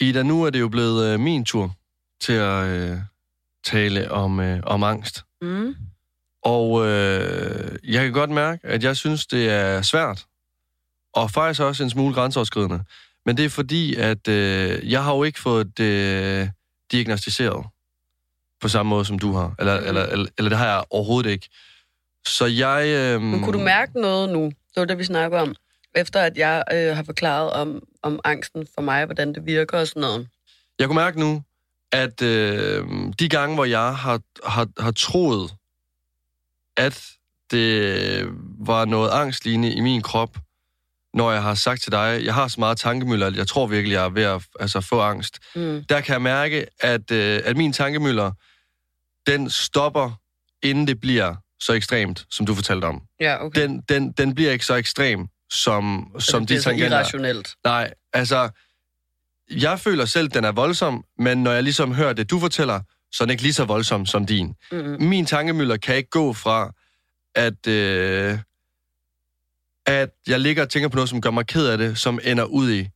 Ida, nu er det jo blevet øh, min tur til at øh, tale om, øh, om angst. Mm. Og øh, jeg kan godt mærke, at jeg synes, det er svært. Og faktisk også en smule grænseoverskridende. Men det er fordi, at øh, jeg har jo ikke fået det øh, diagnostiseret på samme måde, som du har. Eller, Mhm. eller, eller, eller det har jeg overhovedet ikke. Så jeg... Øh, Men kunne du mærke noget nu? Det var det, vi snakker om. Efter at jeg øh, har forklaret om, om angsten for mig, hvordan det virker og sådan noget. Jeg kunne mærke nu, at øh, de gange, hvor jeg har, har, har troet, at det var noget angstlignende i min krop, når jeg har sagt til dig, jeg har så meget tankemøller, at jeg tror virkelig, jeg er ved at altså, få angst. Mm. Der kan jeg mærke, at, øh, at min tankemøller, den stopper, inden det bliver så ekstremt, som du fortalte om. Ja, okay. Den, den, den bliver ikke så ekstrem, som, Så som det de tangenter. irrationelt. Nej, altså, jeg føler selv, den er voldsom, men når jeg ligesom hører det, du fortæller, så er den ikke lige så voldsom som din. Mm-hmm. Min tankemøller kan ikke gå fra, at, øh, at jeg ligger og tænker på noget, som gør mig ked af det, som ender ud i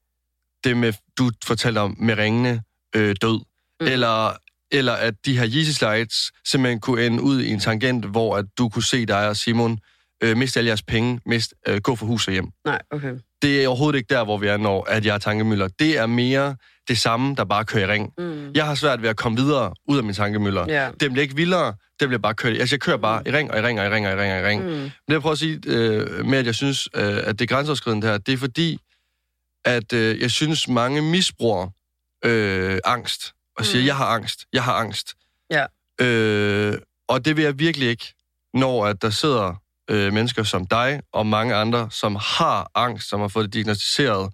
det, med, du fortalte om med ringende øh, død. Mm. Eller, eller at de her Yeezy Slides simpelthen kunne ende ud i en tangent, hvor at du kunne se dig og Simon øh, miste alle jeres penge, mist, øh, gå for hus og hjem Nej, okay. det er overhovedet ikke der, hvor vi er, når at jeg er tankemøller. Det er mere det samme, der bare kører i ring. Mm. Jeg har svært ved at komme videre ud af min tankemøller. Ja. Det bliver ikke vildere, det bliver bare kørt. Altså, jeg kører bare i ring og i ring og i ring og i ring og i ring. Mm. Men det, jeg prøver at sige øh, med, at jeg synes, øh, at det er grænseoverskridende her, det er fordi, at øh, jeg synes, mange misbruger øh, angst og siger, Mm. jeg har angst, jeg har angst. Ja. Øh, og det vil jeg virkelig ikke, når at der sidder øh, mennesker som dig og mange andre, som har angst, som har fået det diagnostiseret,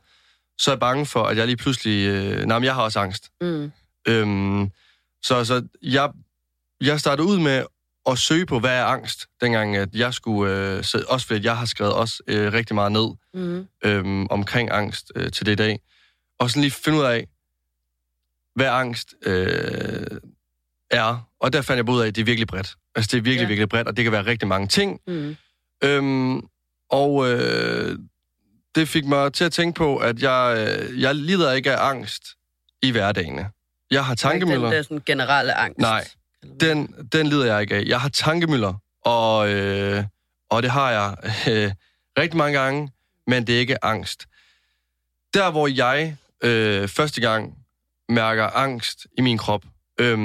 så er jeg bange for, at jeg lige pludselig... Øh, nej, men jeg har også angst. Mm. Øhm, så så jeg, jeg startede ud med at søge på, hvad er angst, dengang at jeg skulle... Øh, så, også fordi jeg har skrevet også øh, rigtig meget ned Mm. øhm, omkring angst øh, til det i dag. Og sådan lige finde ud af, hvad angst øh, er. Og der fandt jeg ud af, at det er virkelig bredt. Altså, det er virkelig, ja. virkelig bredt, og det kan være rigtig mange ting. Mm. Øhm, og øh, det fik mig til at tænke på, at jeg, øh, jeg lider ikke af angst i hverdagene. Jeg har Den tankemøller. der sådan generelle angst. Nej, Den, den lider jeg ikke af. Jeg har tankemøller, og, øh, og det har jeg øh, rigtig mange gange, men det er ikke angst. Der, hvor jeg øh, første gang mærker angst i min krop, øh,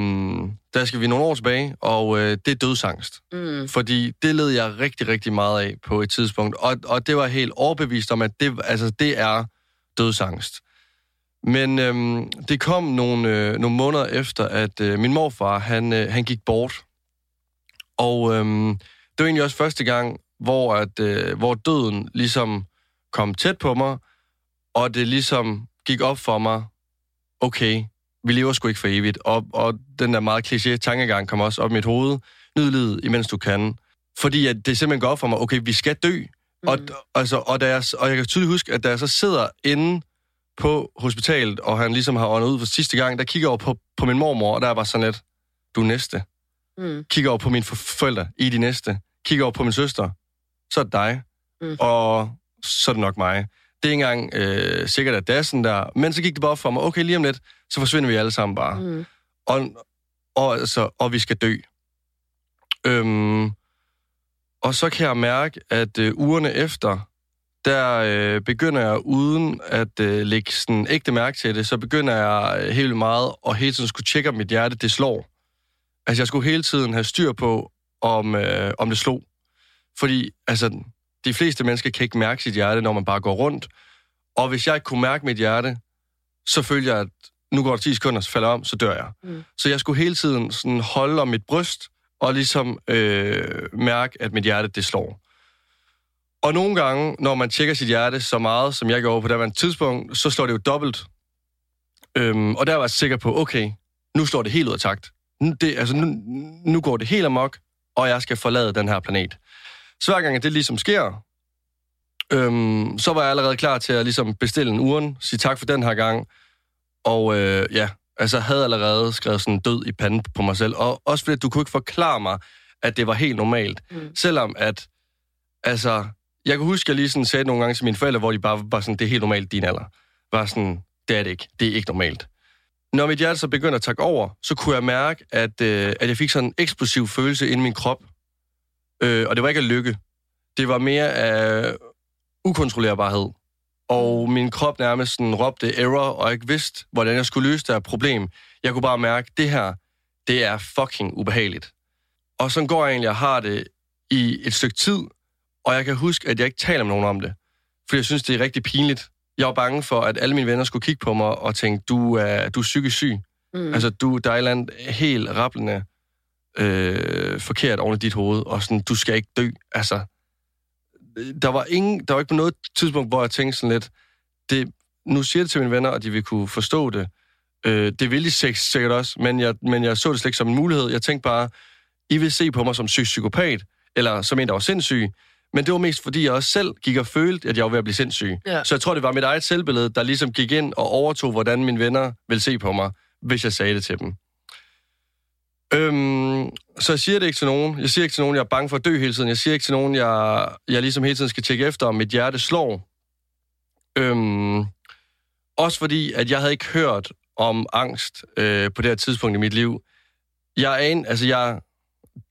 der skal vi nogle år tilbage, og øh, det er dødsangst. Mm. Fordi det led jeg rigtig, rigtig meget af på et tidspunkt. Og, og det var helt overbevist om, at det, altså, det er dødsangst. Men øhm, det kom nogle, øh, nogle måneder efter, at øh, min morfar, han, øh, han gik bort. Og øhm, det var egentlig også første gang, hvor, at, øh, hvor døden ligesom kom tæt på mig, og det ligesom gik op for mig, okay, vi lever sgu ikke for evigt. Og, og den der meget kliché tankegang kom også op i mit hoved. Nyd livet, imens du kan. Fordi at det simpelthen går op for mig, okay, vi skal dø. Mm. Og, altså, og, da jeg, og jeg kan tydeligt huske, at da jeg så sidder inde på hospitalet, og han ligesom har åndet ud for sidste gang, der kigger over på, på min mormor, og der var sådan lidt, du er næste. Mm. Kigger over på mine for- forældre, I er de næste. Kigger over på min søster, så er det dig. Mm. Og så er det nok mig. Det er ikke engang øh, sikkert, at det er sådan der. Men så gik det bare op for mig, okay, lige om lidt, så forsvinder vi alle sammen bare. Mm. Og, og, altså, og vi skal dø. Øhm, og så kan jeg mærke, at øh, ugerne efter, der øh, begynder jeg uden at øh, lægge sådan ægte mærke til det, så begynder jeg øh, helt meget at hele tiden skulle tjekke, om mit hjerte det slår. Altså jeg skulle hele tiden have styr på, om, øh, om det slog. Fordi altså, de fleste mennesker kan ikke mærke sit hjerte, når man bare går rundt. Og hvis jeg ikke kunne mærke mit hjerte, så følte jeg, at nu går der 10 sekunder, så falder jeg om, så dør jeg. Mm. Så jeg skulle hele tiden sådan holde om mit bryst, og ligesom øh, mærke, at mit hjerte det slår. Og nogle gange, når man tjekker sit hjerte så meget, som jeg gjorde på det tidspunkt, så slår det jo dobbelt. Øhm, og der var jeg sikker på, okay, nu slår det helt ud af takt. Nu, det, altså, nu, nu går det helt amok, og jeg skal forlade den her planet. Så hver gang at det ligesom sker, øhm, så var jeg allerede klar til at ligesom bestille en uren, sige tak for den her gang, og øh, ja, altså havde allerede skrevet sådan død i panden på mig selv. Og også fordi du kunne ikke forklare mig, at det var helt normalt. Mm. Selvom at, altså, jeg kan huske, at jeg lige sådan sagde nogle gange til mine forældre, hvor de bare var sådan, det er helt normalt din alder. Var sådan, det er det ikke. Det er ikke normalt. når mit hjerte så begyndte at takke over, så kunne jeg mærke, at, øh, at jeg fik sådan en eksplosiv følelse inde i min krop. Øh, og det var ikke af lykke. Det var mere af ukontrollerbarhed. Og min krop nærmest sådan råbte error, og jeg ikke vidste, hvordan jeg skulle løse det her problem. Jeg kunne bare mærke, at det her, det er fucking ubehageligt. Og så går jeg egentlig og har det i et stykke tid, og jeg kan huske, at jeg ikke taler med nogen om det. For jeg synes, det er rigtig pinligt. Jeg var bange for, at alle mine venner skulle kigge på mig og tænke, du er, du er psykisk syg. Mm. Altså, du, der er et eller andet helt rappelende øh, forkert oven i dit hoved, og sådan, du skal ikke dø. Altså, der var, ingen, der var ikke på noget tidspunkt, hvor jeg tænkte sådan lidt, det, nu siger det til mine venner, og de vil kunne forstå det. Øh, det ville de sikkert også, men jeg, men jeg så det slet ikke som en mulighed. Jeg tænkte bare, I vil se på mig som syg psykopat, eller som en, der var sindssyg. Men det var mest, fordi jeg også selv gik og følte, at jeg var ved at blive sindssyg. Ja. Så jeg tror, det var mit eget selvbillede, der ligesom gik ind og overtog, hvordan mine venner ville se på mig, hvis jeg sagde det til dem. Øhm, så jeg siger det ikke til nogen. Jeg siger ikke til nogen, jeg er bange for at dø hele tiden. Jeg siger ikke til nogen, jeg, jeg ligesom hele tiden skal tjekke efter, om mit hjerte slår. Øhm, også fordi, at jeg havde ikke hørt om angst øh, på det her tidspunkt i mit liv. Jeg er en, altså jeg,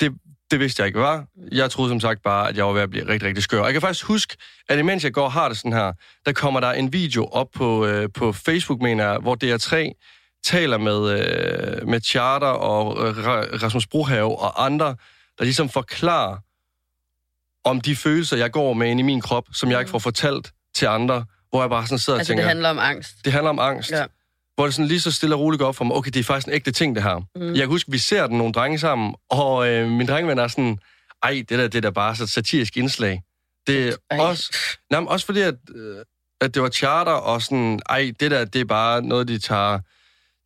det, det vidste jeg ikke var. Jeg troede som sagt bare, at jeg var ved at blive rigtig, rigtig skør. Og jeg kan faktisk huske, at imens jeg går og har det sådan her, der kommer der en video op på, øh, på Facebook, mener jeg, hvor DR3 taler med, øh, med Charter og øh, Rasmus Brohave og andre, der ligesom forklarer om de følelser, jeg går med ind i min krop, som jeg ikke får fortalt til andre, hvor jeg bare sådan sidder altså, og tænker... det handler om angst? Det handler om angst. Ja. Hvor det sådan lige så stille og roligt går op for mig, okay, det er faktisk en ægte ting, det her. Mm. Jeg kan huske, vi ser den nogle drenge sammen, og øh, min drengeven er sådan, ej, det der, det der bare så satirisk indslag. Det er også... Nej, også fordi, at, øh, at det var charter, og sådan, ej, det der, det er bare noget, de tager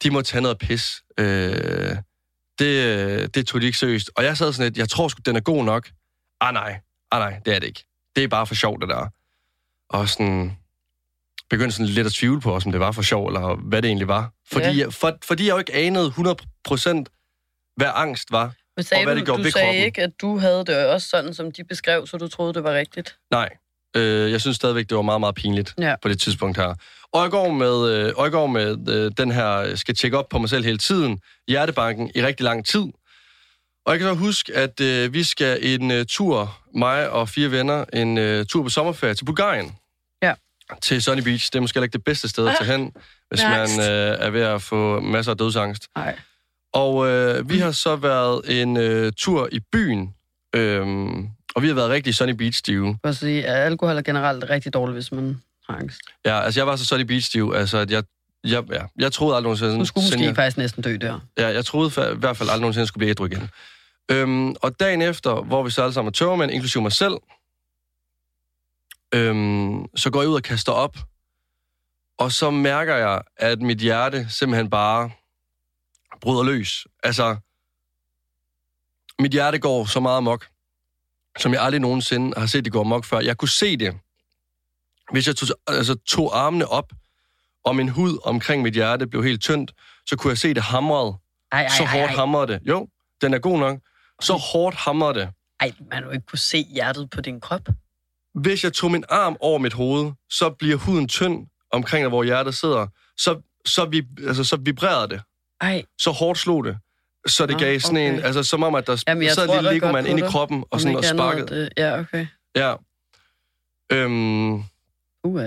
de må tage noget pis. Øh, det, det tog de ikke seriøst. Og jeg sad sådan lidt, jeg tror sgu, den er god nok. Ah nej, ah nej, det er det ikke. Det er bare for sjovt, det der. Og sådan begyndte sådan lidt at tvivle på om det var for sjov, eller hvad det egentlig var. Fordi, ja. for, fordi jeg jo ikke anede 100% hvad angst var, Men sagde og hvad du, det gjorde du ved sagde kroppen. ikke, at du havde det også sådan, som de beskrev, så du troede, det var rigtigt? Nej, øh, jeg synes stadigvæk, det var meget, meget pinligt Ja. på det tidspunkt her. Og jeg går med, øh, og jeg går med øh, den her, skal tjekke op på mig selv hele tiden, hjertebanken i rigtig lang tid. Og jeg kan så huske, at øh, vi skal en øh, tur, mig og fire venner, en øh, tur på sommerferie til Bulgarien. Ja. Til Sunny Beach. Det er måske ikke det bedste sted at tage hen, hvis angst. man øh, er ved at få masser af dødsangst. Nej. Og øh, vi har så været en øh, tur i byen, øhm, og vi har været rigtig Sunny Beach-stive. Jeg sige, at alkohol er generelt rigtig dårligt, hvis man har angst. Ja, altså jeg var så Sunny Beach-stiv, altså at jeg, jeg, ja, jeg troede aldrig nogensinde... Du skulle måske jeg, faktisk næsten dø der. Ja, jeg troede fa- i hvert fald aldrig nogensinde, jeg skulle blive ædru igen. Øhm, og dagen efter, hvor vi så alle sammen er tørmænd, inklusive mig selv, øhm, så går jeg ud og kaster op, og så mærker jeg, at mit hjerte simpelthen bare bryder løs. Altså, mit hjerte går så meget amok, som jeg aldrig nogensinde har set det gå amok før. Jeg kunne se det, hvis jeg tog, altså, tog armene op, og min hud omkring mit hjerte blev helt tyndt, så kunne jeg se det hamrede. Ej, ej, Så hårdt ej. hamrede det. Jo, den er god nok. Så hårdt hamrede det. Ej, man jo ikke kunne se hjertet på din krop. Hvis jeg tog min arm over mit hoved, så bliver huden tynd omkring, hvor hjertet sidder. Så, så, vi, altså, så vibrerede det. Ej, Så hårdt slog det. Så det Nå, gav sådan okay. en, altså som om, at der Jamen, sad tror lille legomand ind i kroppen og sådan og ikke andet, sparkede. Det, ja, okay. Ja. Øhm, Uh.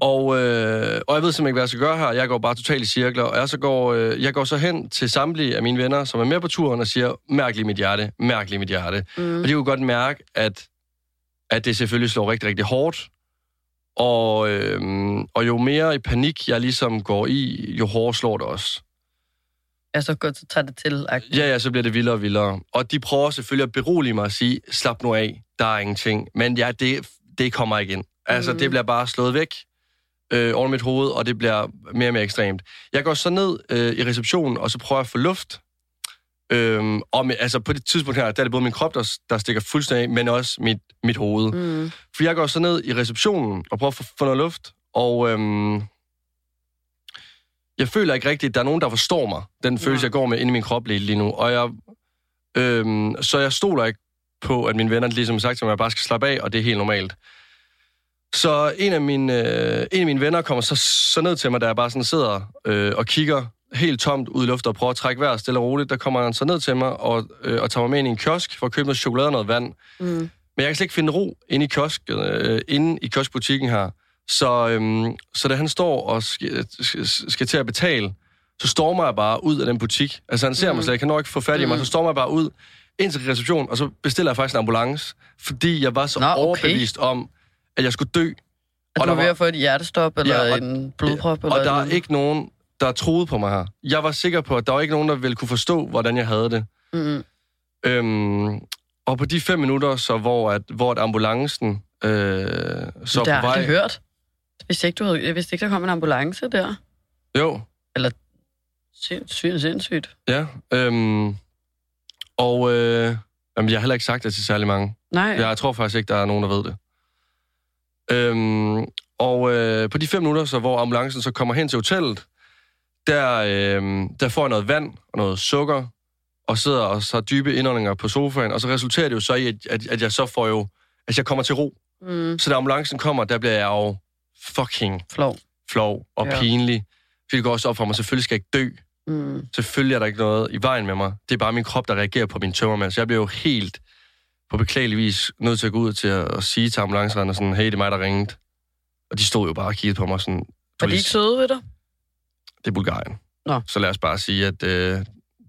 Og, øh, og jeg ved simpelthen ikke, hvad jeg skal gøre her. Jeg går bare totalt i cirkler, og jeg, så går, øh, jeg går så hen til samtlige af mine venner, som er med på turen, og siger, mærk lige mit hjerte, mærk lige mit hjerte. Mm. Og de kunne godt mærke, at, at det selvfølgelig slår rigtig, rigtig hårdt. Og, øh, og jo mere i panik jeg ligesom går i, jo hårdere slår det også. Ja, så godt, så tager det til. -agtigt. Ja, ja, så bliver det vildere og vildere. Og de prøver selvfølgelig at berolige mig og sige, slap nu af, der er ingenting. Men ja, det, det kommer ikke ind. Altså, Mm. det bliver bare slået væk øh, over mit hoved, og det bliver mere og mere ekstremt. Jeg går så ned øh, i receptionen, og så prøver jeg at få luft. Øhm, og med, altså på det tidspunkt her, der er det både min krop, der, der stikker fuldstændig af, men også mit, mit hoved. Mm. For jeg går så ned i receptionen og prøver at få, få noget luft, og øhm, jeg føler ikke rigtigt, at der er nogen, der forstår mig, den følelse, Nej. jeg går med inde i min krop lige, lige nu. Og jeg, øhm, så jeg stoler ikke på, at mine venner ligesom sagt til mig, at jeg bare skal slappe af, og det er helt normalt. Så en af mine, øh, en af mine venner kommer så, så ned til mig, da jeg bare sådan sidder øh, og kigger helt tomt ud i luften og prøver at trække vejret stille og roligt. Der kommer han så ned til mig og, øh, og tager mig med ind i en kiosk for at købe noget chokolade og noget vand. Mm. Men jeg kan slet ikke finde ro inde i, kiosk, øh, inde i kioskbutikken her. Så, øhm, så da han står og skal, skal, til at betale, så stormer jeg bare ud af den butik. Altså han ser mm. mig slet ikke, han når ikke få fat i mig, så stormer jeg bare ud ind til reception, og så bestiller jeg faktisk en ambulance, fordi jeg var så Nå, okay. overbevist om, at jeg skulle dø. Er Og du der ved var- at få et hjertestop, eller Ja, og- en blodprop? eller Og der er noget? ikke nogen, der troede på mig her. Jeg var sikker på, at der var ikke nogen, der ville kunne forstå, hvordan jeg havde det. Mm. Øhm, og på de fem minutter, så hvor, at, hvor at ambulancen øh, så det har på jeg vej... hørt. Vidste ikke, du havde, jeg vidste ikke, der kom en ambulance der. Jo, Sindssygt, sindssygt. ja. Øhm, og øh, jamen, jeg har heller ikke sagt det til særlig mange. Nej, Jeg tror faktisk ikke, der er nogen, der ved det. Øhm, og øh, på de fem minutter, så hvor ambulancen så kommer hen til hotellet, der, øh, der får jeg noget vand og noget sukker, og sidder og så har dybe indåndinger på sofaen, og så resulterer det jo så i, at, at, at jeg så får jo, at jeg kommer til ro. mm, Så da ambulancen kommer, der bliver jeg jo fucking flov. flov og Ja. pinlig. Fordi det går også op for mig, selvfølgelig skal jeg ikke dø. Mm. Selvfølgelig er der ikke noget i vejen med mig. Det er bare min krop, der reagerer på min tømmermand. Så jeg bliver jo helt på beklagelig vis nødt til at gå ud til at, at sige til ambulanceretten sådan, hey, det er mig, der ringede. Og de stod jo bare og kiggede på mig sådan, Var de ikke søde ved dig? det er Bulgarien. Nå. Så lad os bare sige, at øh, de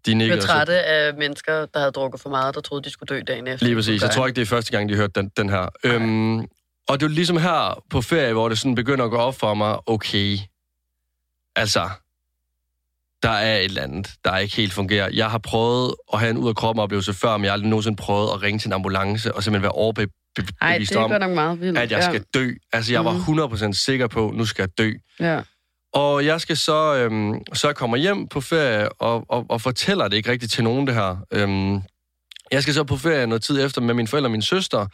Jeg nikkede. er og trætte af mennesker, der havde drukket for meget, der troede, de skulle dø dagen efter. Lige præcis. Jeg tror ikke, det er første gang, de hørte den, den her. Øhm, og det er ligesom her på ferie, hvor det sådan begynder at gå op for mig, okay, altså, der er et eller andet, der ikke helt fungerer. Jeg har prøvet at have en ud af kroppen oplevelse før, men jeg har aldrig nogensinde prøvet at ringe til en ambulance og simpelthen være overbevist det er om, godt nok meget vildt. at jeg skal dø. Altså, jeg var 100% sikker på, nu skal jeg dø. Ja. Og jeg skal så, øhm, så jeg kommer hjem på ferie og, og, og fortæller det ikke rigtigt til nogen, det her. Øhm, jeg skal så på ferie noget tid efter med mine forældre og min søster,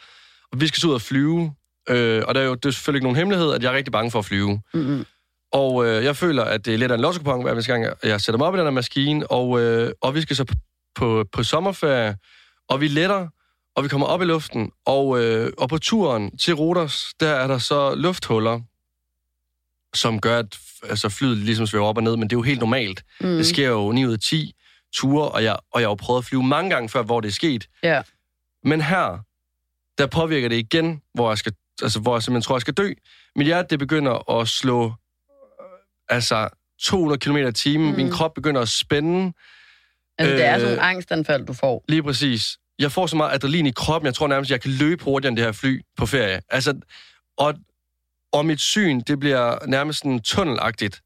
og vi skal så ud og flyve. Øh, og der er jo det er selvfølgelig ikke nogen hemmelighed, at jeg er rigtig bange for at flyve. Mm-hmm. Og øh, jeg føler, at det er lidt af en lottokupon, hver gang jeg- sætter mig op i den her maskine, og, øh, og vi skal så på, på, på sommerferie, og vi letter, og vi kommer op i luften, og, øh, og på turen til Rodos, der er der så lufthuller, som gør, at altså, flyet ligesom svæver op og ned, men det er jo helt normalt. Mm. Det sker jo 9 ud af 10 ture, og jeg, og jeg har jo prøvet at flyve mange gange før, hvor det er sket. Ja. Men her, der påvirker det igen, hvor jeg, skal, altså, hvor jeg simpelthen tror, jeg skal dø. Mit hjerte, det begynder at slå øh, altså 200 km i timen. Mm. Min krop begynder at spænde. Altså, det er Øh, sådan nogle angstanfald, du får. Lige præcis. Jeg får så meget adrenalin i kroppen, jeg tror nærmest, jeg kan løbe hurtigere end det her fly på ferie. Altså, og, og mit syn, det bliver nærmest sådan tunnelagtigt.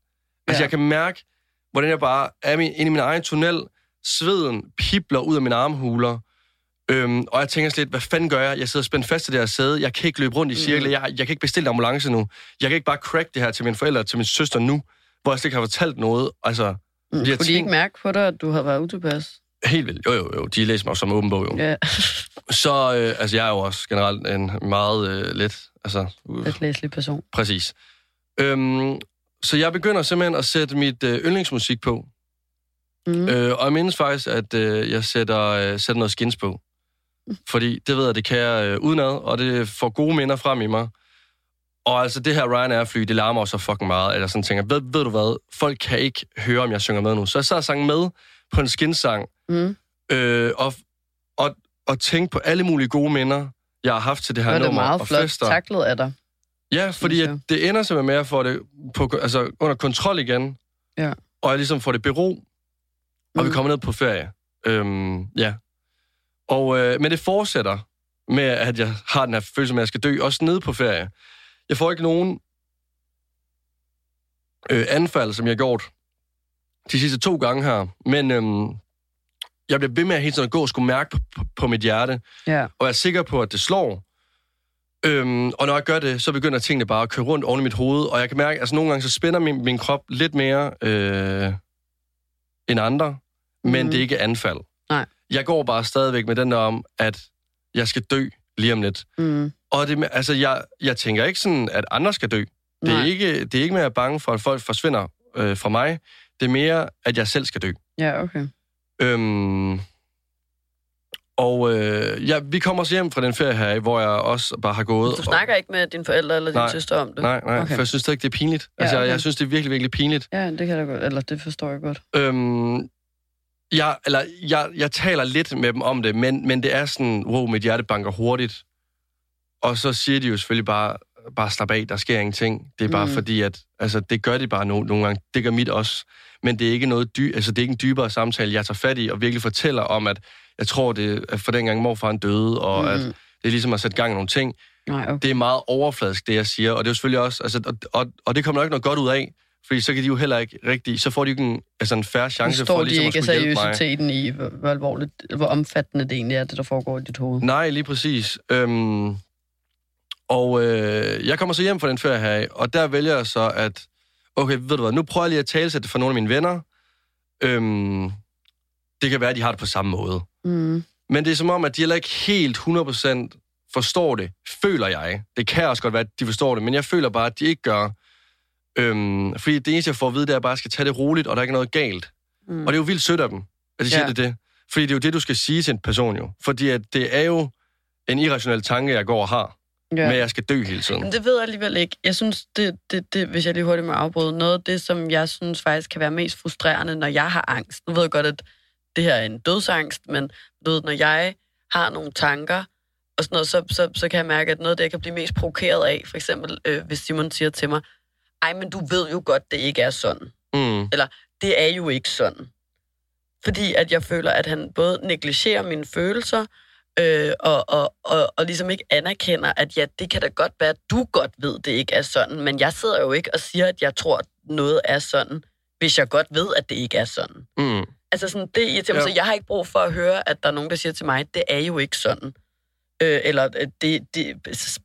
Altså, Ja. jeg kan mærke, hvordan jeg bare er min, inde i min egen tunnel. Sveden pipler ud af mine armhuler. Øhm, og jeg tænker lidt, hvad fanden gør jeg? Jeg sidder spændt fast til det her sæde. Jeg kan ikke løbe rundt i cirkler. Jeg, jeg kan ikke bestille ambulance nu. Jeg kan ikke bare crack det her til mine forældre, til min søster nu, hvor jeg slet ikke har fortalt noget. Altså, Mm. de Kunne de ting- ikke mærke på dig, at du havde været utilpas? helt vildt. Jo, jo, jo. De læser mig som åben bog, jo. Ja, Så, øh, altså, jeg er jo også generelt en meget øh, let, altså, uh, lidt læselig person. præcis. Øhm, så jeg begynder simpelthen at sætte mit øh, yndlingsmusik på. Mm. Øh, og jeg mindes faktisk, at øh, jeg sætter, øh, sætter noget skins på. Fordi det ved jeg, det kan jeg øh, udenad, og det får gode minder frem i mig. Og altså, det her Ryanair-fly, det larmer jo så fucking meget. Eller sådan tænker, ved, ved du hvad, folk kan ikke høre, om jeg synger med nu. Så jeg sad og sang med på en skinsang, Mm. øh, og, og, og tænke på alle mulige gode minder, jeg har haft til det her Det var det nummer meget og flot fester. taklet af dig. Ja, fordi at det ender simpelthen med at få det på, altså, under kontrol igen. Ja. Og jeg ligesom får det bero, og vi Mm. kommer ned på ferie. Øhm, ja. Og, øh, men det fortsætter med, at jeg har den her følelse med, at jeg skal dø, også nede på ferie. Jeg får ikke nogen øh, anfald, som jeg har gjort de sidste to gange her, men øhm, jeg bliver ved med at hele tiden at gå og skulle mærke på, på, på mit hjerte, Ja. og jeg er sikker på, at det slår. Øhm, og når jeg gør det, så begynder tingene bare at køre rundt oven i mit hoved, og jeg kan mærke, at altså, nogle gange så spænder min, min krop lidt mere øh, end andre, men Mhm. det er ikke anfald. Nej. Jeg går bare stadigvæk med den der om, at jeg skal dø lige om lidt. Mm. Og det, altså, jeg, jeg tænker ikke sådan, at andre skal dø. Det er, Nej. ikke, det er ikke mere bange for, at folk forsvinder øh, fra mig. Det er mere, at jeg selv skal dø. Ja, okay. Øhm, Og øh, ja, vi kommer så hjem fra den ferie her, hvor jeg også bare har gået... Du snakker ikke med dine forældre eller din Nej. søster om det? Og, nej, nej, okay. For jeg synes ikke, det er pinligt. Ja, Altså, jeg, okay. jeg synes, det er virkelig, virkelig pinligt. Ja, det kan jeg godt, eller det forstår jeg godt. Øhm, jeg, eller, jeg, jeg taler lidt med dem om det, men, men det er sådan, wow, mit hjerte banker hurtigt. Og så siger de jo selvfølgelig bare, bare slap af, der sker ingenting. Det er bare Mm. fordi, at altså, det gør de bare no, nogle gange. Det gør mit også. Men det er ikke noget dy, altså, det er ikke en dybere samtale, jeg tager fat i og virkelig fortæller om, at jeg tror, det er for dengang morfaren døde, og mm. at det er ligesom at sætte gang i nogle ting. Nej, okay. Det er meget overfladisk, det jeg siger, og det er jo selvfølgelig også, altså, og, og, og det kommer nok noget godt ud af, fordi så kan de jo heller ikke rigtig, så får de jo ikke en, altså en færre chance for de ligesom at ikke af skulle mig. seriøsiteten i, hvor, hvor alvorligt, hvor omfattende det egentlig er, det der foregår i dit hoved. Nej, lige præcis. Øhm, og øh, jeg kommer så hjem fra den ferie her, og der vælger jeg så, at okay, ved du hvad, nu prøver jeg lige at talesætte det for nogle af mine venner. Øhm, det kan være, at de har det på samme måde. Mm. Men det er som om, at de heller ikke helt 100% forstår det, føler jeg. Det kan også godt være, at de forstår det, men jeg føler bare, at de ikke gør. Øhm, fordi det eneste, jeg får at vide, det er, at jeg bare skal tage det roligt, og der er ikke noget galt. Mm. Og det er jo vildt sødt af dem, at de siger Ja. det, det. Fordi det er jo det, du skal sige til en person jo. Fordi at det er jo en irrationel tanke, jeg går og har, ja. med at jeg skal dø hele tiden. Men det ved jeg alligevel ikke. Jeg synes, det, det, det, hvis jeg lige hurtigt må afbryde, noget af det, som jeg synes faktisk kan være mest frustrerende, når jeg har angst. Nu ved jeg godt, at det her er en dødsangst, men du ved, når jeg har nogle tanker, og sådan noget, så, så, så kan jeg mærke, at noget af det, jeg kan blive mest provokeret af, for eksempel, øh, hvis Simon siger til mig, ej, men du ved jo godt, det ikke er sådan. Mm. Det er jo ikke sådan. Fordi at jeg føler, at han både negligerer mine følelser, øh, og, og, og, og ligesom ikke anerkender, at ja, det kan da godt være, at du godt ved, det ikke er sådan, men jeg sidder jo ikke og siger, at jeg tror, at noget er sådan, hvis jeg godt ved, at det ikke er sådan. Mm. Altså sådan, det irriterer mig, Ja. så jeg har ikke brug for at høre, at der er nogen, der siger til mig, det er jo ikke sådan. Øh, eller øh, det, det,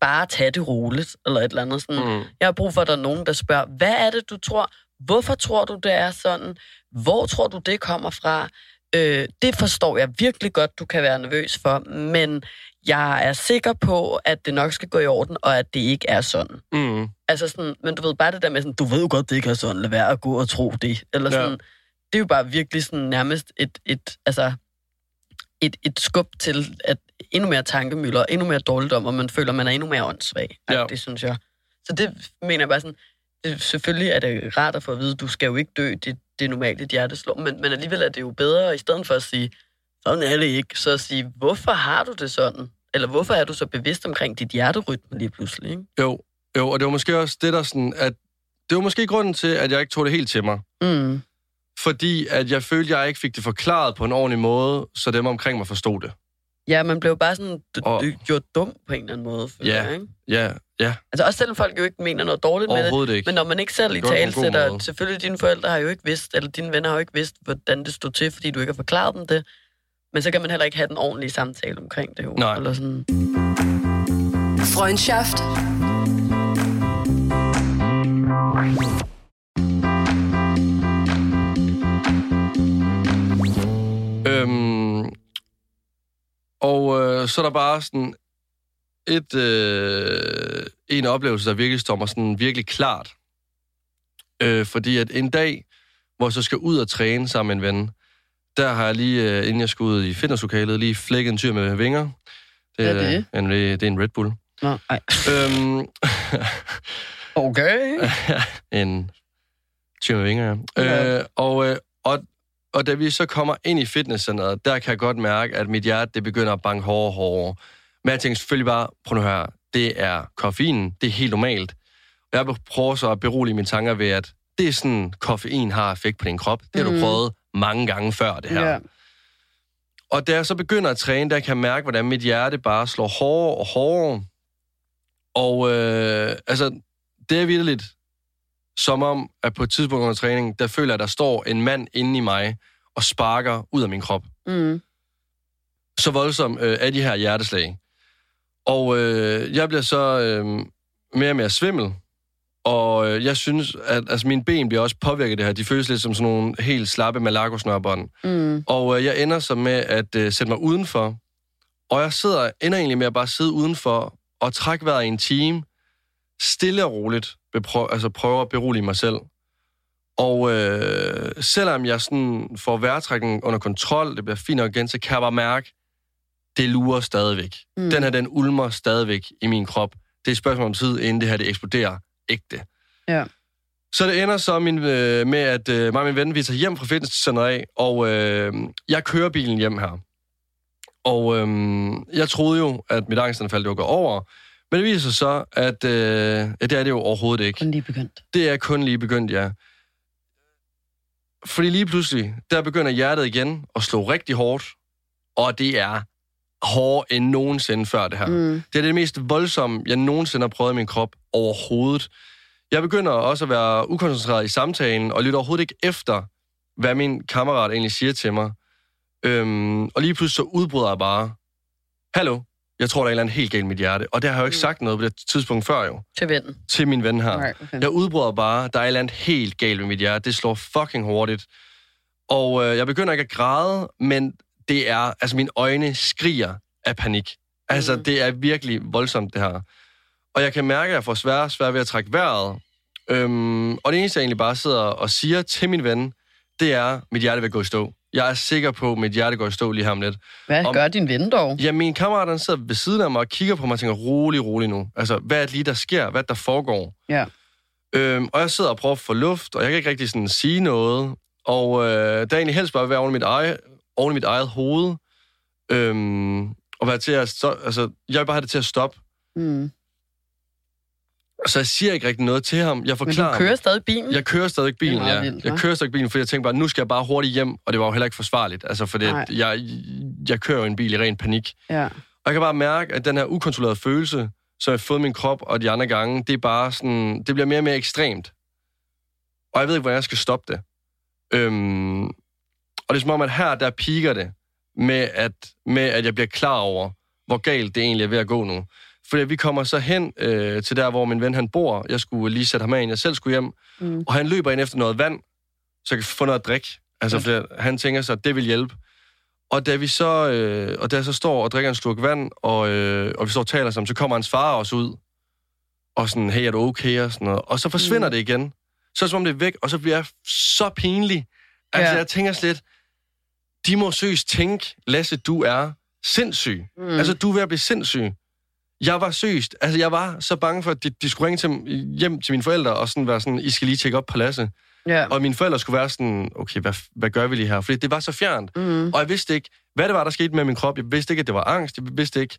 bare tag det roligt, eller et eller andet sådan. Mm. Jeg har brug for, at der er nogen, der spørger, hvad er det, du tror? Hvorfor tror du, det er sådan? Hvor tror du, det kommer fra? Øh, det forstår jeg virkelig godt, du kan være nervøs for, men jeg er sikker på, at det nok skal gå i orden, og at det ikke er sådan. Mm. Altså sådan, men du ved bare det der med sådan, du ved jo godt, det ikke er sådan, lad være at gå og tro det. Eller Ja. sådan, det er jo bare virkelig sådan nærmest et, et, altså, et, et skub til at endnu mere tankemøller, endnu mere dårligdom, og man føler, man er endnu mere åndssvag. Ja. Det synes jeg. Så det mener jeg bare sådan, det, selvfølgelig er det rart at få at vide, du skal jo ikke dø, det, det er normalt, dit hjerte slår, men, men alligevel er det jo bedre, i stedet for at sige, sådan er det ikke, så at sige, hvorfor har du det sådan? Eller hvorfor er du så bevidst omkring dit hjerterytme lige pludselig? Ikke? Jo, jo, og det var måske også det, der sådan, at det var måske grunden til, at jeg ikke tog det helt til mig. Mm. Fordi at jeg følte, at jeg ikke fik det forklaret på en ordentlig måde, så dem omkring mig forstod det. Ja, man blev bare sådan d- Og- d- gjort dum på en eller anden måde. føler Ja. jeg, ikke? Ja, ja, Altså også selvom folk jo ikke mener noget dårligt med det. ikke. Men når man ikke selv i tale sætter, selvfølgelig dine forældre har jo ikke vidst, eller dine venner har jo ikke vidst, hvordan det stod til, fordi du ikke har forklaret dem det. Men så kan man heller ikke have den ordentlige samtale omkring det jo. Nej. Eller sådan. Freundschaft. Og øh, så er der bare sådan et, øh, en oplevelse, der virkelig står mig sådan virkelig klart. Øh, fordi at en dag, hvor jeg så skal ud og træne sammen med en ven, der har jeg lige, øh, inden jeg skulle ud i fitnesslokalet, lige flækket en tyr med vinger. Hvad er det? En, det er en Red Bull. Nå, ej. øhm, Okay. en tyr med vinger, ja. Ja. Øh, og, øh, og, og da vi så kommer ind i fitnesscenteret, der kan jeg godt mærke, at mit hjerte det begynder at banke hårdere og hårdere. Men jeg tænker selvfølgelig bare, prøv nu her, det er koffein, det er helt normalt. Og jeg prøver så at berolige mine tanker ved, at det er sådan, koffein har effekt på din krop. Det har du Mhm. prøvet mange gange før, det her. Ja. Og da jeg så begynder at træne, der kan jeg mærke, hvordan mit hjerte bare slår hårdere og hårdere. Og øh, altså, det er virkelig som om, at på et tidspunkt under træning, der føler jeg, at der står en mand inde i mig og sparker ud af min krop. Mm. Så voldsom øh, er de her hjerteslag. Og øh, jeg bliver så øh, mere og mere svimmel. Og øh, jeg synes, at altså, mine ben bliver også påvirket af det her. De føles lidt som sådan nogle helt slappe malakosnørbånd. Mm. Og øh, jeg ender så med at øh, sætte mig udenfor. Og jeg sidder, ender egentlig med at bare sidde udenfor og trække vejret i en time. Stille og roligt. Beprøv, altså prøve at berolige mig selv. Og øh, selvom jeg sådan får vejrtrækningen under kontrol, det bliver fint nok igen, så kan jeg bare mærke, det lurer stadigvæk. Mm. Mm. Den her, den ulmer stadigvæk i min krop. Det er et spørgsmål om tid, inden det her, det eksploderer ægte. Ja. Så det ender så min, øh, med, at øh, mig og min ven, vi tager hjem fra fitnesscenteret af, og øh, jeg kører bilen hjem her. Og øh, jeg troede jo, at mit angstanfald det var gået over, men det viser sig så, at øh, ja, det er det jo overhovedet ikke. Kun lige begyndt. Det er kun lige begyndt, ja. Fordi lige pludselig, der begynder hjertet igen at slå rigtig hårdt, og det er hårdere end nogensinde før det her. Mm. Det er det mest voldsomme, jeg nogensinde har prøvet i min krop overhovedet. Jeg begynder også at være ukoncentreret i samtalen, og lytter overhovedet ikke efter, hvad min kammerat egentlig siger til mig. Øhm, og lige pludselig så udbryder jeg bare, Hallo, jeg tror, der er et eller helt galt i mit hjerte. Og det har jeg jo ikke Mm. sagt noget på det tidspunkt før jo, Til vennen. til min ven her. Nej, okay. Jeg udbryder bare, der er et eller andet helt galt med mit hjerte. Det slår fucking hurtigt. Og øh, jeg begynder ikke at græde, men det er, altså mine øjne skriger af panik. Altså, mm. det er virkelig voldsomt, det her. Og jeg kan mærke, at jeg får svært svær ved at trække vejret. Øhm, og det eneste, jeg egentlig bare sidder og siger til min ven, det er, at mit hjerte vil gå i stå. Jeg er sikker på, at mit hjerte går i stå lige her om lidt. Hvad om- gør din ven dog? Ja, min kammerat han sidder ved siden af mig og kigger på mig og tænker, rolig, rolig nu. Altså, hvad er det lige, der sker? Hvad er der foregår? Ja. Øhm, og jeg sidder og prøver at få luft, og jeg kan ikke rigtig sådan sige noget. Og øh, der er egentlig helst bare at være oven i mit eget, oven i mit eget hoved. Øhm, og være til at stå, altså, jeg vil bare have det til at stoppe. Mm. Så jeg siger ikke rigtig noget til ham. Jeg Men forklarer du kører ham. stadig bilen? Jeg kører stadig bilen, ja. vildt, jeg kører stadig bilen, fordi jeg tænker bare, nu skal jeg bare hurtigt hjem, og det var jo heller ikke forsvarligt. Altså, for det, jeg, jeg kører jo en bil i ren panik. Ja. Og jeg kan bare mærke, at den her ukontrollerede følelse, som jeg har fået min krop og de andre gange, det er bare sådan, det bliver mere og mere ekstremt. Og jeg ved ikke, hvordan jeg skal stoppe det. Øhm, og det er som om, at her, der piker det med at, med, at jeg bliver klar over, hvor galt det egentlig er ved at gå nu. Fordi vi kommer så hen øh, til der, hvor min ven han bor. Jeg skulle lige sætte ham af, jeg selv skulle hjem. Mm. Og han løber ind efter noget vand, så jeg kan få noget at drikke. Altså, fordi han tænker sig, at det vil hjælpe. Og da vi så, øh, og da jeg så står og drikker en slurk vand, og, øh, og vi står og taler sammen, så kommer hans far også ud. Og sådan, hey, er du okay? Og, sådan noget. og så forsvinder Mm. det igen. Så som om det er væk, og så bliver jeg så pinlig. Altså, Ja. jeg tænker slet, de må søst tænke, Lasse, du er sindssyg. Mm. Altså, du er ved at blive sindssyg. Jeg var søst. Altså, jeg var så bange for, at de, de skulle ringe til, hjem til mine forældre og sådan være sådan, I skal lige tjekke op på Lasse. ja. Og mine forældre skulle være sådan, okay, hvad, hvad gør vi lige her? Fordi det var så fjernt. Mm. Og jeg vidste ikke, hvad det var, der skete med min krop. Jeg vidste ikke, at det var angst. Jeg vidste ikke...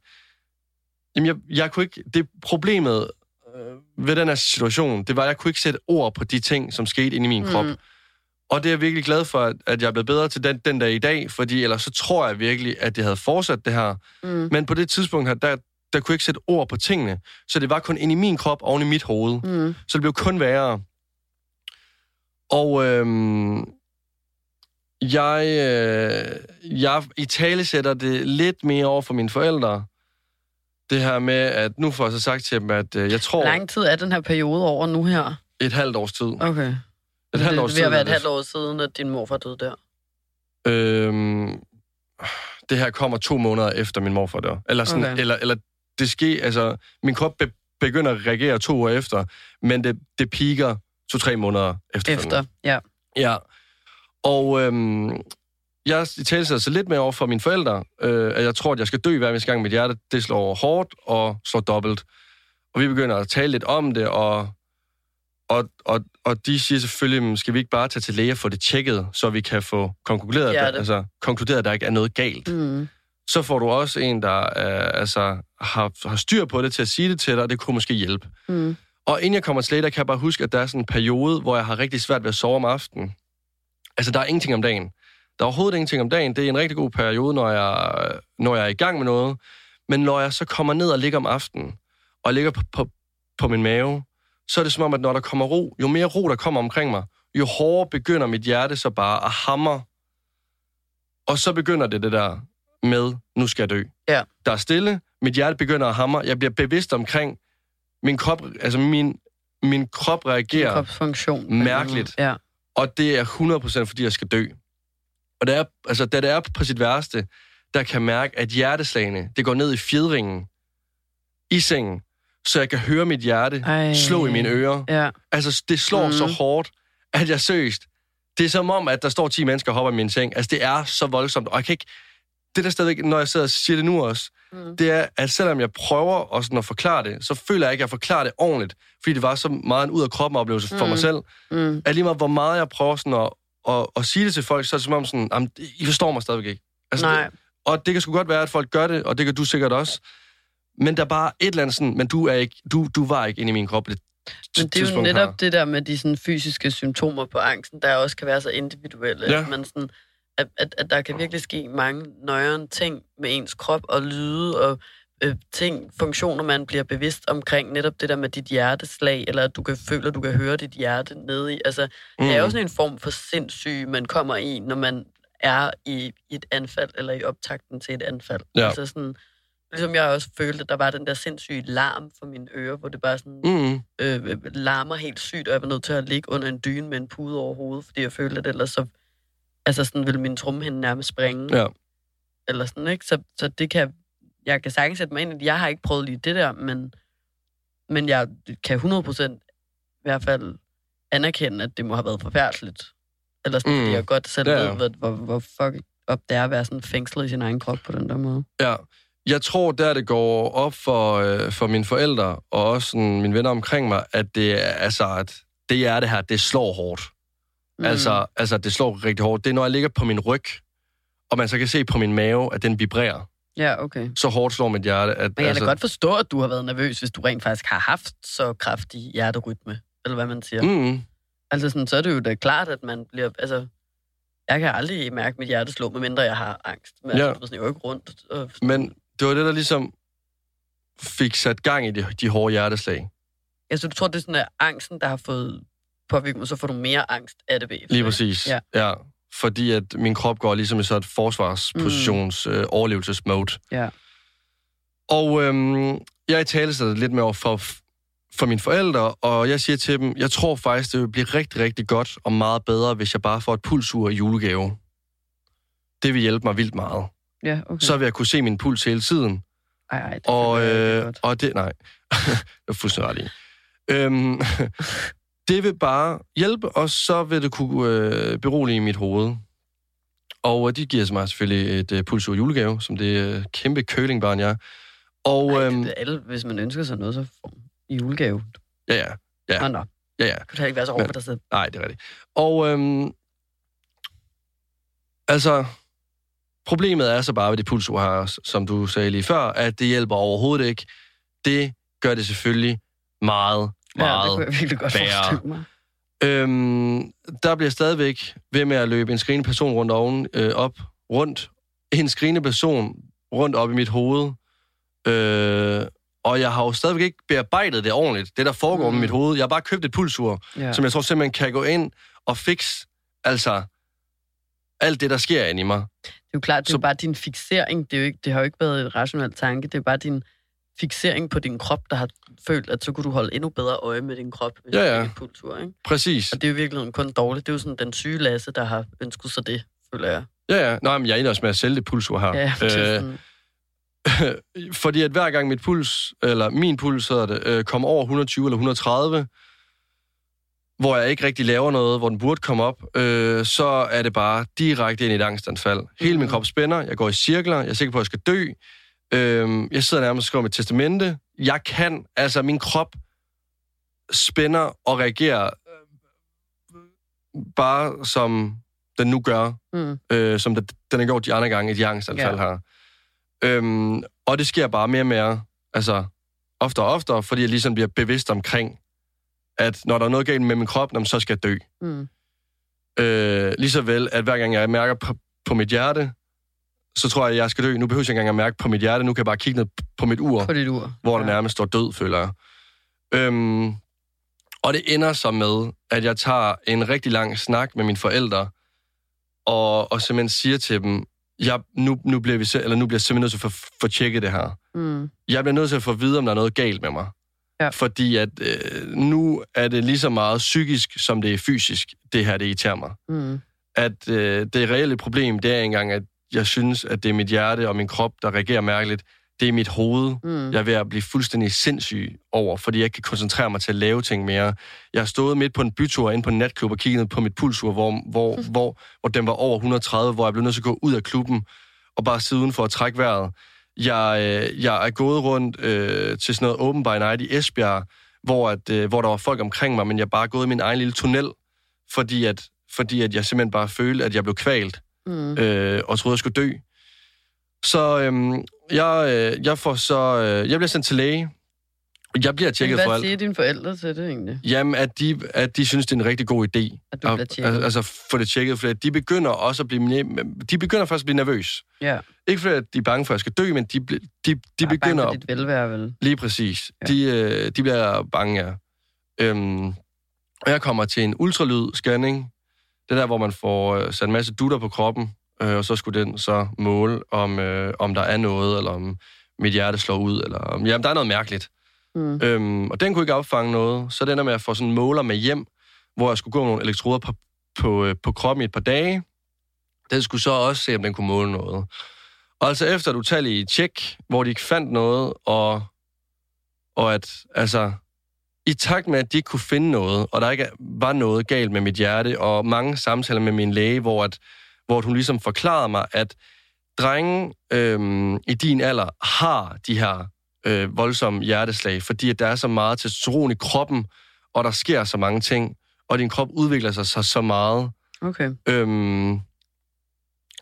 Jamen, jeg, jeg kunne ikke... Det problemet øh, ved den her situation, det var, at jeg kunne ikke sætte ord på de ting, som skete inde i min krop. Mm. Og det er jeg virkelig glad for, at- at jeg er blevet bedre til den, den dag i dag, fordi ellers så tror jeg virkelig, at det havde fortsat det her. Mm. Men på det tidspunkt her, der, der kunne ikke sætte ord på tingene. Så det var kun inde i min krop, oven i mit hoved. Mm. Så det blev kun værre. Og øhm, jeg, øh, jeg i tale sætter det lidt mere over for mine forældre. Det her med, at nu får jeg så sagt til dem, at øh, jeg tror Hvor lang tid er den her periode over nu her? et halvt års tid. Okay. Et halvt års det at være et halvt år siden, at din morfar døde der. Øhm, det her kommer to måneder efter min morfar dør. Eller, sådan, okay. eller, eller det sker, altså, min krop be, begynder at reagere to år efter, men det, det piker to-tre måneder efter. Efter, ja. Ja. Og øhm, jeg taler sig så lidt mere over for mine forældre, øh, at jeg tror, at jeg skal dø hver eneste gang mit hjerte, det slår hårdt og slår dobbelt. Og vi begynder at tale lidt om det, og, og, og, og de siger selvfølgelig, "Men skal vi ikke bare tage til læge og få det tjekket, så vi kan få konkluderet, at altså, konkluderet, at der ikke er noget galt. Mm. Så får du også en, der øh, altså, har, har styr på det til at sige det til dig, og det kunne måske hjælpe. Mm. Og inden jeg kommer til der kan jeg bare huske, at der er sådan en periode, hvor jeg har rigtig svært ved at sove om aftenen. Altså, der er ingenting om dagen. Der er overhovedet ingenting om dagen. Det er en rigtig god periode, når jeg, når jeg er i gang med noget. Men når jeg så kommer ned og ligger om aftenen, og ligger på, på, på min mave, så er det som om, at når der kommer ro, jo mere ro, der kommer omkring mig, jo hårdere begynder mit hjerte så bare at hamre. Og så begynder det det der med, nu skal jeg dø. Ja. Der er stille, mit hjerte begynder at hamre, jeg bliver bevidst omkring, min krop, altså min, min krop reagerer, Kropsfunktion. Mærkeligt. Ja. og det er 100% fordi, jeg skal dø. Og det er, altså, da det er på sit værste, der kan mærke, at hjerteslagene, det går ned i fjedringen i sengen, så jeg kan høre mit hjerte Ej. slå i mine ører. Ja. Altså, det slår mm. så Mhm. hårdt, at jeg søst. Det er som om, at der står 10 mennesker og hopper i min seng. Altså, det er så voldsomt, og jeg kan ikke... det der stadigvæk, når jeg sidder og siger det nu også, mm. det er, at selvom jeg prøver også sådan at forklare det, så føler jeg ikke, at jeg forklarer det ordentligt, fordi det var så meget en ud af kroppen oplevelse for Mm. mig selv. Mm. At lige meget, hvor meget jeg prøver sådan at, at, at sige det til folk, så er det som om sådan, jamen, I forstår mig stadigvæk ikke. Altså, Nej. Det, og det kan sgu godt være, at folk gør det, og det kan du sikkert også. Men der er bare et eller andet sådan, men du, er ikke, du, du var ikke inde i min krop på det Men det er jo netop her. det der med de sådan, fysiske symptomer på angsten, der også kan være så individuelle. Ja. At, man sådan, at, at, at der kan virkelig ske mange nøjere ting med ens krop og lyde og øh, ting, funktioner, man bliver bevidst omkring. Netop det der med dit hjerteslag, eller at du kan føle, at du kan høre dit hjerte nede i. Altså, mm. det er jo Mm. sådan en form for sindssyg, man kommer i, når man er i, i et anfald, eller i optakten til et anfald. Ja. Altså sådan, ligesom jeg også følte, at der var den der sindssyge larm for mine ører, hvor det bare sådan Mm. øh, larmer helt sygt, og jeg var nødt til at ligge under en dyne med en pude over hovedet, fordi jeg følte, at ellers så altså sådan ville min trumhinde nærmest springe. Ja. Eller sådan, ikke? Så, så det kan, jeg kan sagtens sætte mig ind i det. Jeg har ikke prøvet lige det der, men, men jeg kan 100% i hvert fald anerkende, at det må have været forfærdeligt. Eller sådan, Mm. fordi jeg godt selv ja. ved, hvor, hvor, hvor fuck op det er at være sådan fængslet i sin egen krop på den der måde. Ja, jeg tror, der det går op for, øh, for mine forældre, og også sådan, mine venner omkring mig, at det er, altså, at det er det her, det slår hårdt. Mm. Altså, altså, det slår rigtig hårdt. Det er, når jeg ligger på min ryg, og man så kan se på min mave, at den vibrerer. Ja, okay. Så hårdt slår mit hjerte. At, Men jeg kan altså... godt forstå, at du har været nervøs, hvis du rent faktisk har haft så kraftig hjerterytme, eller hvad man siger. Mm. Altså sådan, så er det jo da klart, at man bliver... Altså, jeg kan aldrig mærke mit hjerte slå, medmindre jeg har angst. Men Ja. ja. altså, jeg er jo ikke rundt. Og sådan, men det var det, der ligesom fik sat gang i de, de hårde hjerteslag. Altså, du tror, det er sådan, at angsten, der har fået påvirket mig, så får du mere angst af det bagefter, Lige præcis. Ja. ja. Fordi at min krop går ligesom i sådan et forsvarspositions mm. øh, overlevelsesmode. Ja. Og øhm, jeg taler sig lidt med over for, for mine forældre, og jeg siger til dem, jeg tror faktisk, det vil blive rigtig, rigtig godt og meget bedre, hvis jeg bare får et pulsur i julegave. Det vil hjælpe mig vildt meget. Ja, okay. Så vil jeg kunne se min puls hele tiden. Ej, ej, det Og, øh, godt. og det, nej, det er fuldstændig ret i. Øhm, det vil bare hjælpe, og så vil det kunne øh, berolige mit hoved. Og øh, de giver mig selvfølgelig et øh, pulsur julegave, som det øh, kæmpe kølingbarn, jeg er. Og Ej, øhm, det, er alle, hvis man ønsker sig noget, så får julegave. ja, ja, Ja. Nå, nå. ja, ja. Du kan ikke være så Men- på dig selv. Nej, det er rigtigt. Og øhm, altså, problemet er så bare ved det pulsur her, som du sagde lige før, at det hjælper overhovedet ikke. Det gør det selvfølgelig meget, Ja, det meget kunne jeg virkelig godt værre. forestille mig. Øhm, der bliver stadigvæk ved med at løbe en skrigende person rundt oven, øh, op, rundt. En skrigende person rundt op i mit hoved. Øh, og jeg har jo stadigvæk ikke bearbejdet det ordentligt, det der foregår mm. Med mit hoved. Jeg har bare købt et pulsur, ja. som jeg tror simpelthen kan gå ind og fikse, altså, alt det, der sker inde i mig. Det er jo klart, det er Så- jo bare din fixering. Det, er jo ikke, det har jo ikke været et rationelt tanke. Det er bare din fixering på din krop, der har følt, at så kunne du holde endnu bedre øje med din krop, hvis Ja, du ja. et pulsur, ikke? Præcis. Og det er jo virkelig kun dårligt. Det er jo sådan den syge Lasse, der har ønsket sig det, føler jeg. Ja, ja. Nej, men jeg er inde også med at sælge det pulsur her. Ja, Øh, sådan, fordi at hver gang mit puls, eller min puls hedder det, øh, kommer over 120 eller 130, hvor jeg ikke rigtig laver noget, hvor den burde komme op, øh, så er det bare direkte ind i et angstanfald. Hele min Mhm. krop spænder, jeg går i cirkler, jeg er sikker på, at jeg skal dø. Øh, jeg sidder nærmest og skriver mit testamente. Jeg kan, altså min krop spænder og reagerer øh, bare som den nu gør mm, øh, som den, den har gjort de andre gange i de angstanfald Ja. her. Øhm, og det sker bare mere og mere, altså oftere og oftere, fordi jeg ligesom bliver bevidst omkring, at når der er noget galt med min krop, så skal jeg dø. mm, Øh, lige så vel, at hver gang jeg mærker på, på mit hjerte, så tror jeg, at jeg skal dø. Nu behøver jeg ikke engang at mærke på mit hjerte, nu kan jeg bare kigge ned på mit ur på dit ur. hvor der Ja. nærmest står død, føler jeg. Øhm, og det ender så med, at jeg tager en rigtig lang snak med mine forældre, og, og simpelthen siger til dem, jeg, nu, nu, bliver vi, eller nu bliver jeg simpelthen nødt til at få, få tjekket det her. Mm, Jeg bliver nødt til at få at vide, om der er noget galt med mig. Ja. Fordi at øh, nu er det lige så meget psykisk, som det er fysisk, det her, det irriterer mig. mm, At øh, det reelle problem, det er engang, at jeg synes, at det er mit hjerte og min krop, der reagerer mærkeligt. Det er mit hoved, mm. jeg er ved at blive fuldstændig sindssyg over, fordi jeg ikke kan koncentrere mig til at lave ting mere. Jeg har stået midt på en bytur inde på en natklub og kigget på mit pulsur, hvor, hvor, hvor, hvor den var over 130, hvor jeg blev nødt til at gå ud af klubben og bare sidde uden for at trække vejret. Jeg, øh, jeg er gået rundt øh, til sådan noget Open by Night i Esbjerg, hvor, at, øh, hvor der var folk omkring mig, men jeg bare gået i min egen lille tunnel, fordi at, fordi at jeg simpelthen bare følte, at jeg blev kvalt, Mm. øh, og troede, jeg skulle dø. Så øhm, jeg, øh, jeg får så... Øh, jeg bliver sendt til læge. Jeg bliver tjekket for Hvad alt. siger dine forældre til det egentlig? Jamen, at de, at de synes, det er en rigtig god idé. At du bliver tjekket? Al- Altså, få det tjekket, for de begynder også at blive... De begynder først at blive nervøs. Ja, Ikke fordi, at de er bange for, at jeg skal dø, men de, de, de er begynder... bange for at- dit velvære, vel? Lige præcis. Ja. Ja. De, øh, de bliver bange, ja. Øhm, og jeg kommer til en ultralyd-scanning. Det er der, hvor man får øh, sat en masse dutter på kroppen, øh, og så skulle den så måle, om, øh, om der er noget, eller om mit hjerte slår ud, eller om... Jamen, der er noget mærkeligt. Mm. Øhm, og den kunne ikke opfange noget, så det ender med at få sådan en måler med hjem, hvor jeg skulle gå med nogle elektroder på, på, øh, på kroppen i et par dage. Den skulle så også se, om den kunne måle noget. Og altså efter et utallige tjek, hvor de ikke fandt noget, og, og at, altså, i takt med, at de ikke kunne finde noget, og der ikke var noget galt med mit hjerte, og mange samtaler med min læge, hvor, at, hvor hun ligesom forklarede mig, at drenge øhm, i din alder har de her øh, voldsomme hjerteslag, fordi at der er så meget testosteron i kroppen, og der sker så mange ting, og din krop udvikler sig så, så meget, Okay. øhm,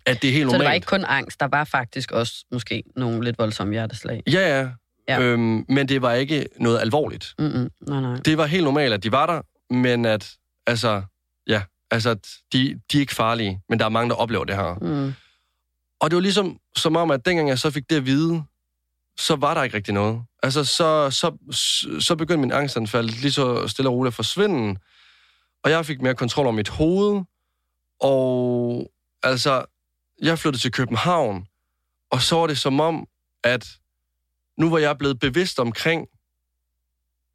at det er helt Så det var normalt. ikke kun angst, der var faktisk også måske nogle lidt voldsomme hjerteslag. Ja, ja. Ja. Øhm, men det var ikke noget alvorligt. Mm-mm. Nej, nej. Det var helt normalt, at de var der, men at, altså, ja, altså, de, de er ikke farlige, men der er mange, der oplever det her. Mm. Og det var ligesom, som om, at dengang jeg så fik det at vide, så var der ikke rigtig noget. Altså, så, så, så begyndte min angstanfald lige så stille og roligt at forsvinde, og jeg fik mere kontrol over mit hoved, og altså, jeg flyttede til København, og så var det som om, at nu var jeg blevet bevidst omkring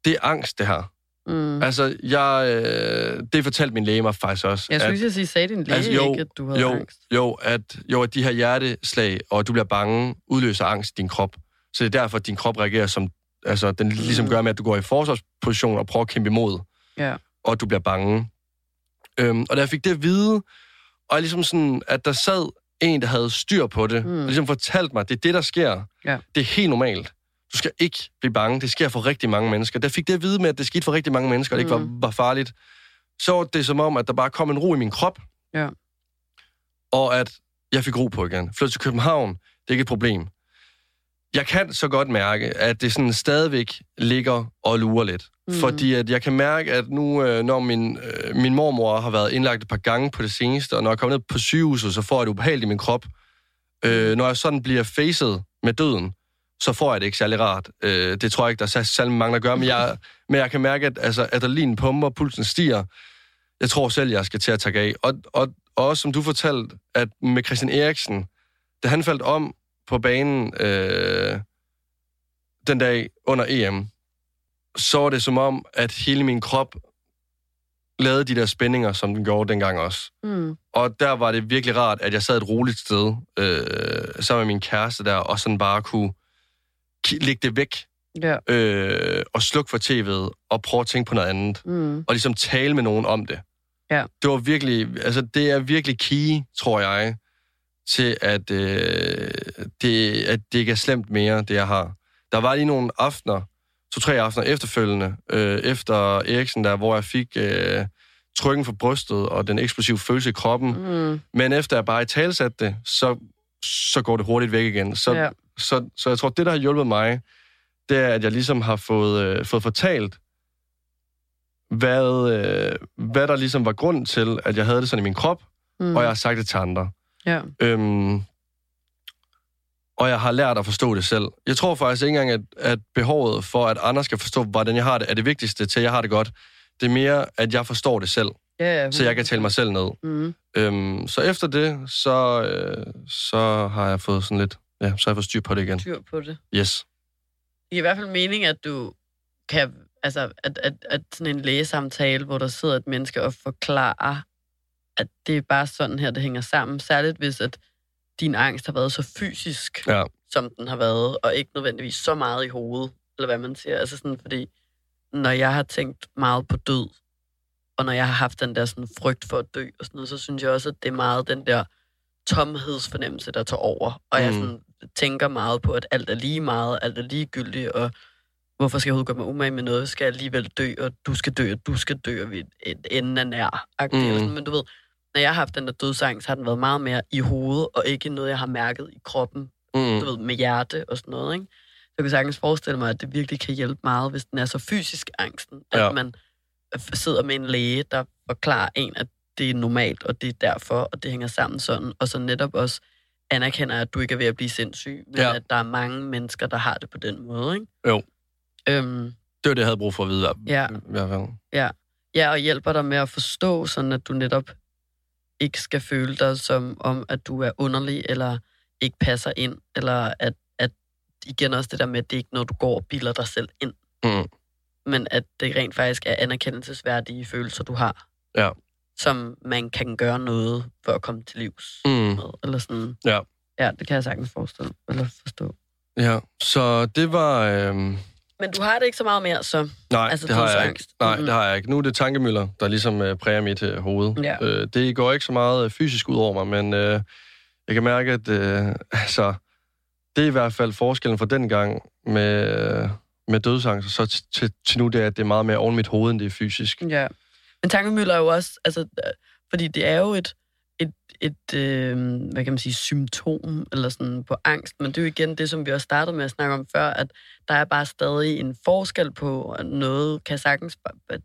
det er angst, det her. Mm. Altså, jeg, øh, det fortalte min læge mig faktisk også. Jeg skulle at- sige, sagde din læge Altså, jo, ikke, at du havde jo, angst? jo, at, jo, at de her hjerteslag, og du bliver bange, udløser angst i din krop. Så det er derfor, at din krop reagerer som... Altså, den ligesom Mm. gør med, at du går i forsvarsposition og prøver at kæmpe imod, Ja. og du bliver bange. Øhm, og da jeg fik det at vide, og jeg ligesom sådan, at der sad en, der havde styr på det, Mm. mm. og ligesom fortalte mig, det er det, der sker. Ja. Det er helt normalt. Du skal ikke blive bange. Det sker for rigtig mange mennesker. Jeg fik det at vide med, at det skete for rigtig mange mennesker, og det ikke var, Mm. var farligt, så var det som om, at der bare kom en ro i min krop. Ja. Og at jeg fik ro på igen. Flytte til København, det er ikke et problem. Jeg kan så godt mærke, at det sådan stadigvæk ligger og lurer lidt. Mm. Fordi at jeg kan mærke, at nu, øh, når min, øh, min mormor har været indlagt et par gange på det seneste, og når jeg kommer ned på sygehuset, så får jeg det ubehageligt i min krop. Øh, når jeg sådan bliver facet med døden, så får jeg det ikke særlig rart. Øh, det tror jeg ikke, der er særlig mange, der gør, men jeg, men jeg kan mærke, at altså, adrenalinen pumper, pulsen stiger. Jeg tror selv, jeg skal til at tage af. Og, og, og også som du fortalte, at med Christian Eriksen, da han faldt om på banen øh, den dag under EM, så var det som om, at hele min krop lavede de der spændinger, som den gjorde dengang også. Mm. Og der var det virkelig rart, at jeg sad et roligt sted øh, sammen med min kæreste der, og sådan bare kunne lægge det væk Ja. øh, og slukke for tv'et og prøve at tænke på noget andet. Mm. Og ligesom tale med nogen om det. Ja. Det var virkelig, altså det er virkelig key, tror jeg, til at, øh, det, at det ikke er slemt mere, det jeg har. Der var lige nogle aftener, to-tre aftener efterfølgende, øh, efter Eriksen der, hvor jeg fik øh, trykken for brystet og den eksplosive følelse i kroppen. Mm. Men efter jeg bare i talsatte det, så, så går det hurtigt væk igen. Så, Ja. så, så jeg tror, det, der har hjulpet mig, det er, at jeg ligesom har fået, øh, fået fortalt, hvad, øh, hvad der ligesom var grund til, at jeg havde det sådan i min krop, mm. og jeg har sagt det til andre. Ja. Øhm, og jeg har lært at forstå det selv. Jeg tror faktisk ikke engang, at, at behovet for, at andre skal forstå, hvordan jeg har det, er det vigtigste til, at jeg har det godt. Det er mere, at jeg forstår det selv, Ja, ja, så jeg kan tale mig selv ned. Mm. Øhm, så efter det, så, øh, så har jeg fået sådan lidt, ja, så har jeg fået styr på det igen. Styr på det. Yes. Det er i hvert fald mening, at du kan, altså, at, at, at sådan en lægesamtale, hvor der sidder et menneske og forklarer, at det er bare sådan her, det hænger sammen. Særligt hvis, at din angst har været så fysisk, Ja. som den har været, og ikke nødvendigvis så meget i hovedet, eller hvad man siger. Altså sådan, fordi når jeg har tænkt meget på død, og når jeg har haft den der sådan frygt for at dø og sådan noget, så synes jeg også, at det er meget den der tomhedsfornemmelse, der tager over. Og mm. jeg sådan, tænker meget på, at alt er lige meget, alt er ligegyldigt, og hvorfor skal jeg overhovedet gøre mig umage med noget? Skal jeg alligevel dø, og du skal dø, og du skal dø, og vi enden er nær. Mm. Mm. Sådan. Men du ved, når jeg har haft den der dødsangst, har den været meget mere i hovedet, og ikke noget, jeg har mærket i kroppen, Mm. du ved, med hjerte og sådan noget, ikke? Så jeg kan sagtens forestille mig, at det virkelig kan hjælpe meget, hvis den er så fysisk angsten, at Ja. ja. man sidder med en læge, der forklarer en, at det er normalt, og det er derfor, og det hænger sammen sådan, og så netop også anerkender, at du ikke er ved at blive sindssyg, men Ja. ja. at der er mange mennesker, der har det på den måde, ikke? Jo. Øhm, Det var det, jeg havde brug for at vide. Ja. I hvert fald. ja, og hjælper dig med at forstå, sådan at du netop ikke skal føle dig som om, at du er underlig, eller ikke passer ind, eller at, at igen også det der med, at det er ikke noget, du går og bilder dig selv ind. Mm. Men at det rent faktisk er anerkendelsesværdige følelser, du har. Ja. Som man kan gøre noget for at komme til livs Mm. med. Eller sådan. Ja. Ja, det kan jeg sagtens forestille eller forstå. Ja, så det var... Øhm... Men du har det ikke så meget mere, så... Nej, Altså, det har jeg ikke. Nej, Mhm. det har jeg ikke. Nu er det tankemøller, der ligesom øh, præger mit øh, hoved. Ja. Øh, det går ikke så meget øh, fysisk ud over mig, men øh, jeg kan mærke, at øh, altså, det er i hvert fald forskellen fra den gang med, øh, med dødsangst, så til, til, nu, det er, at det er meget mere oven mit hoved, end det er fysisk. Ja. Men tankemøller er jo også... Altså, øh, fordi det er jo et, et, et øh, hvad kan man sige, symptom eller sådan på angst, men det er jo igen det, som vi også startede med at snakke om før, at der er bare stadig en forskel på at noget, kan sagtens...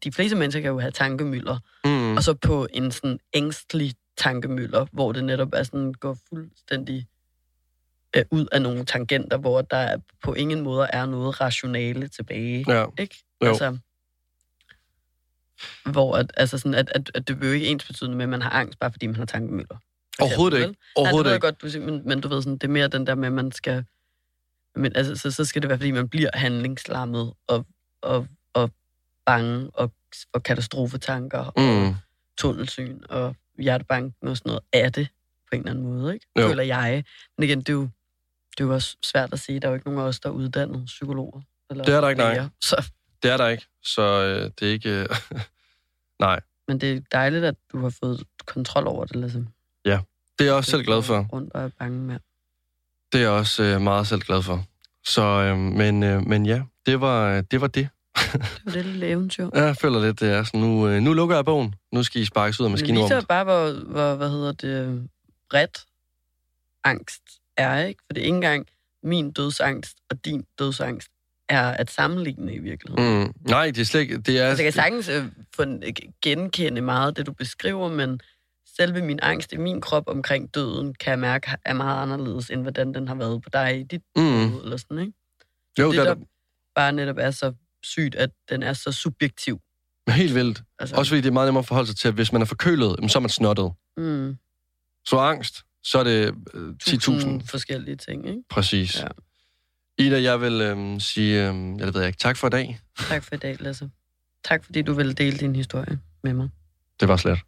De fleste mennesker kan jo have tankemøller, Mm. og så på en sådan ængstelig tankemøller, hvor det netop er sådan, går fuldstændig øh, ud af nogle tangenter, hvor der er, på ingen måde er noget rationale tilbage. Ja, Ikke? Jo. Altså, hvor at, altså sådan, at, at, at det vil jo ikke ens betydende med, at man har angst, bare fordi man har tankemøller. for overhovedet ikke. Overhovedet Nej, det ved jeg godt, du men, men du ved sådan, det er mere den der med, at man skal... Men altså, så, så skal det være, fordi man bliver handlingslammet og, og, og bange og, og katastrofetanker og Mm. tunnelsyn og hjertebanken og sådan noget af det på en eller anden måde, ikke? Jo. Føler jeg. Men igen, det er, jo, det er jo også svært at sige. Der er jo ikke nogen af os, der er uddannede psykologer. Eller Det er der ikke, nej. Så, Det er der ikke, så øh, det er ikke... Øh, nej, men det er dejligt, at du har fået kontrol over det, ligesom. det er jeg også selv glad for. Rundt og er bange med. Det er jeg også øh, meget selv glad for. Så, øh, men, øh, men ja, det var det. Var det. Det var det lille eventyr. Jeg føler lidt, det er sådan, nu, øh, nu lukker jeg bogen. Nu skal I sparkes ud af Men det maskinrummet. viser bare, hvor, hvor, hvad hedder det, bredt angst er, ikke? For det er ikke engang min dødsangst og din dødsangst er at sammenligne i virkeligheden. Mm, nej, det er slet ikke... Det er, Altså, jeg kan sagtens øh, øh, genkende meget af det, du beskriver, men selve min angst i min krop omkring døden, kan jeg mærke, er meget anderledes, end hvordan den har været på dig i dit mm, hoved, eller sådan, ikke? jo, det, det er der bare netop er så sygt, at den er så subjektiv. helt vildt. Altså, Også fordi det er meget nemmere at forholde sig til, at hvis man er forkølet, så er man snottet. mm, Så angst, så er det øh, 10.000. tusind forskellige ting, ikke? Præcis. Ja. Ida, jeg vil øh, sige, øh, ja, det ved jeg ikke, tak for i dag. Tak for i dag, Lasse. Tak fordi du ville dele din historie med mig. Det var slet.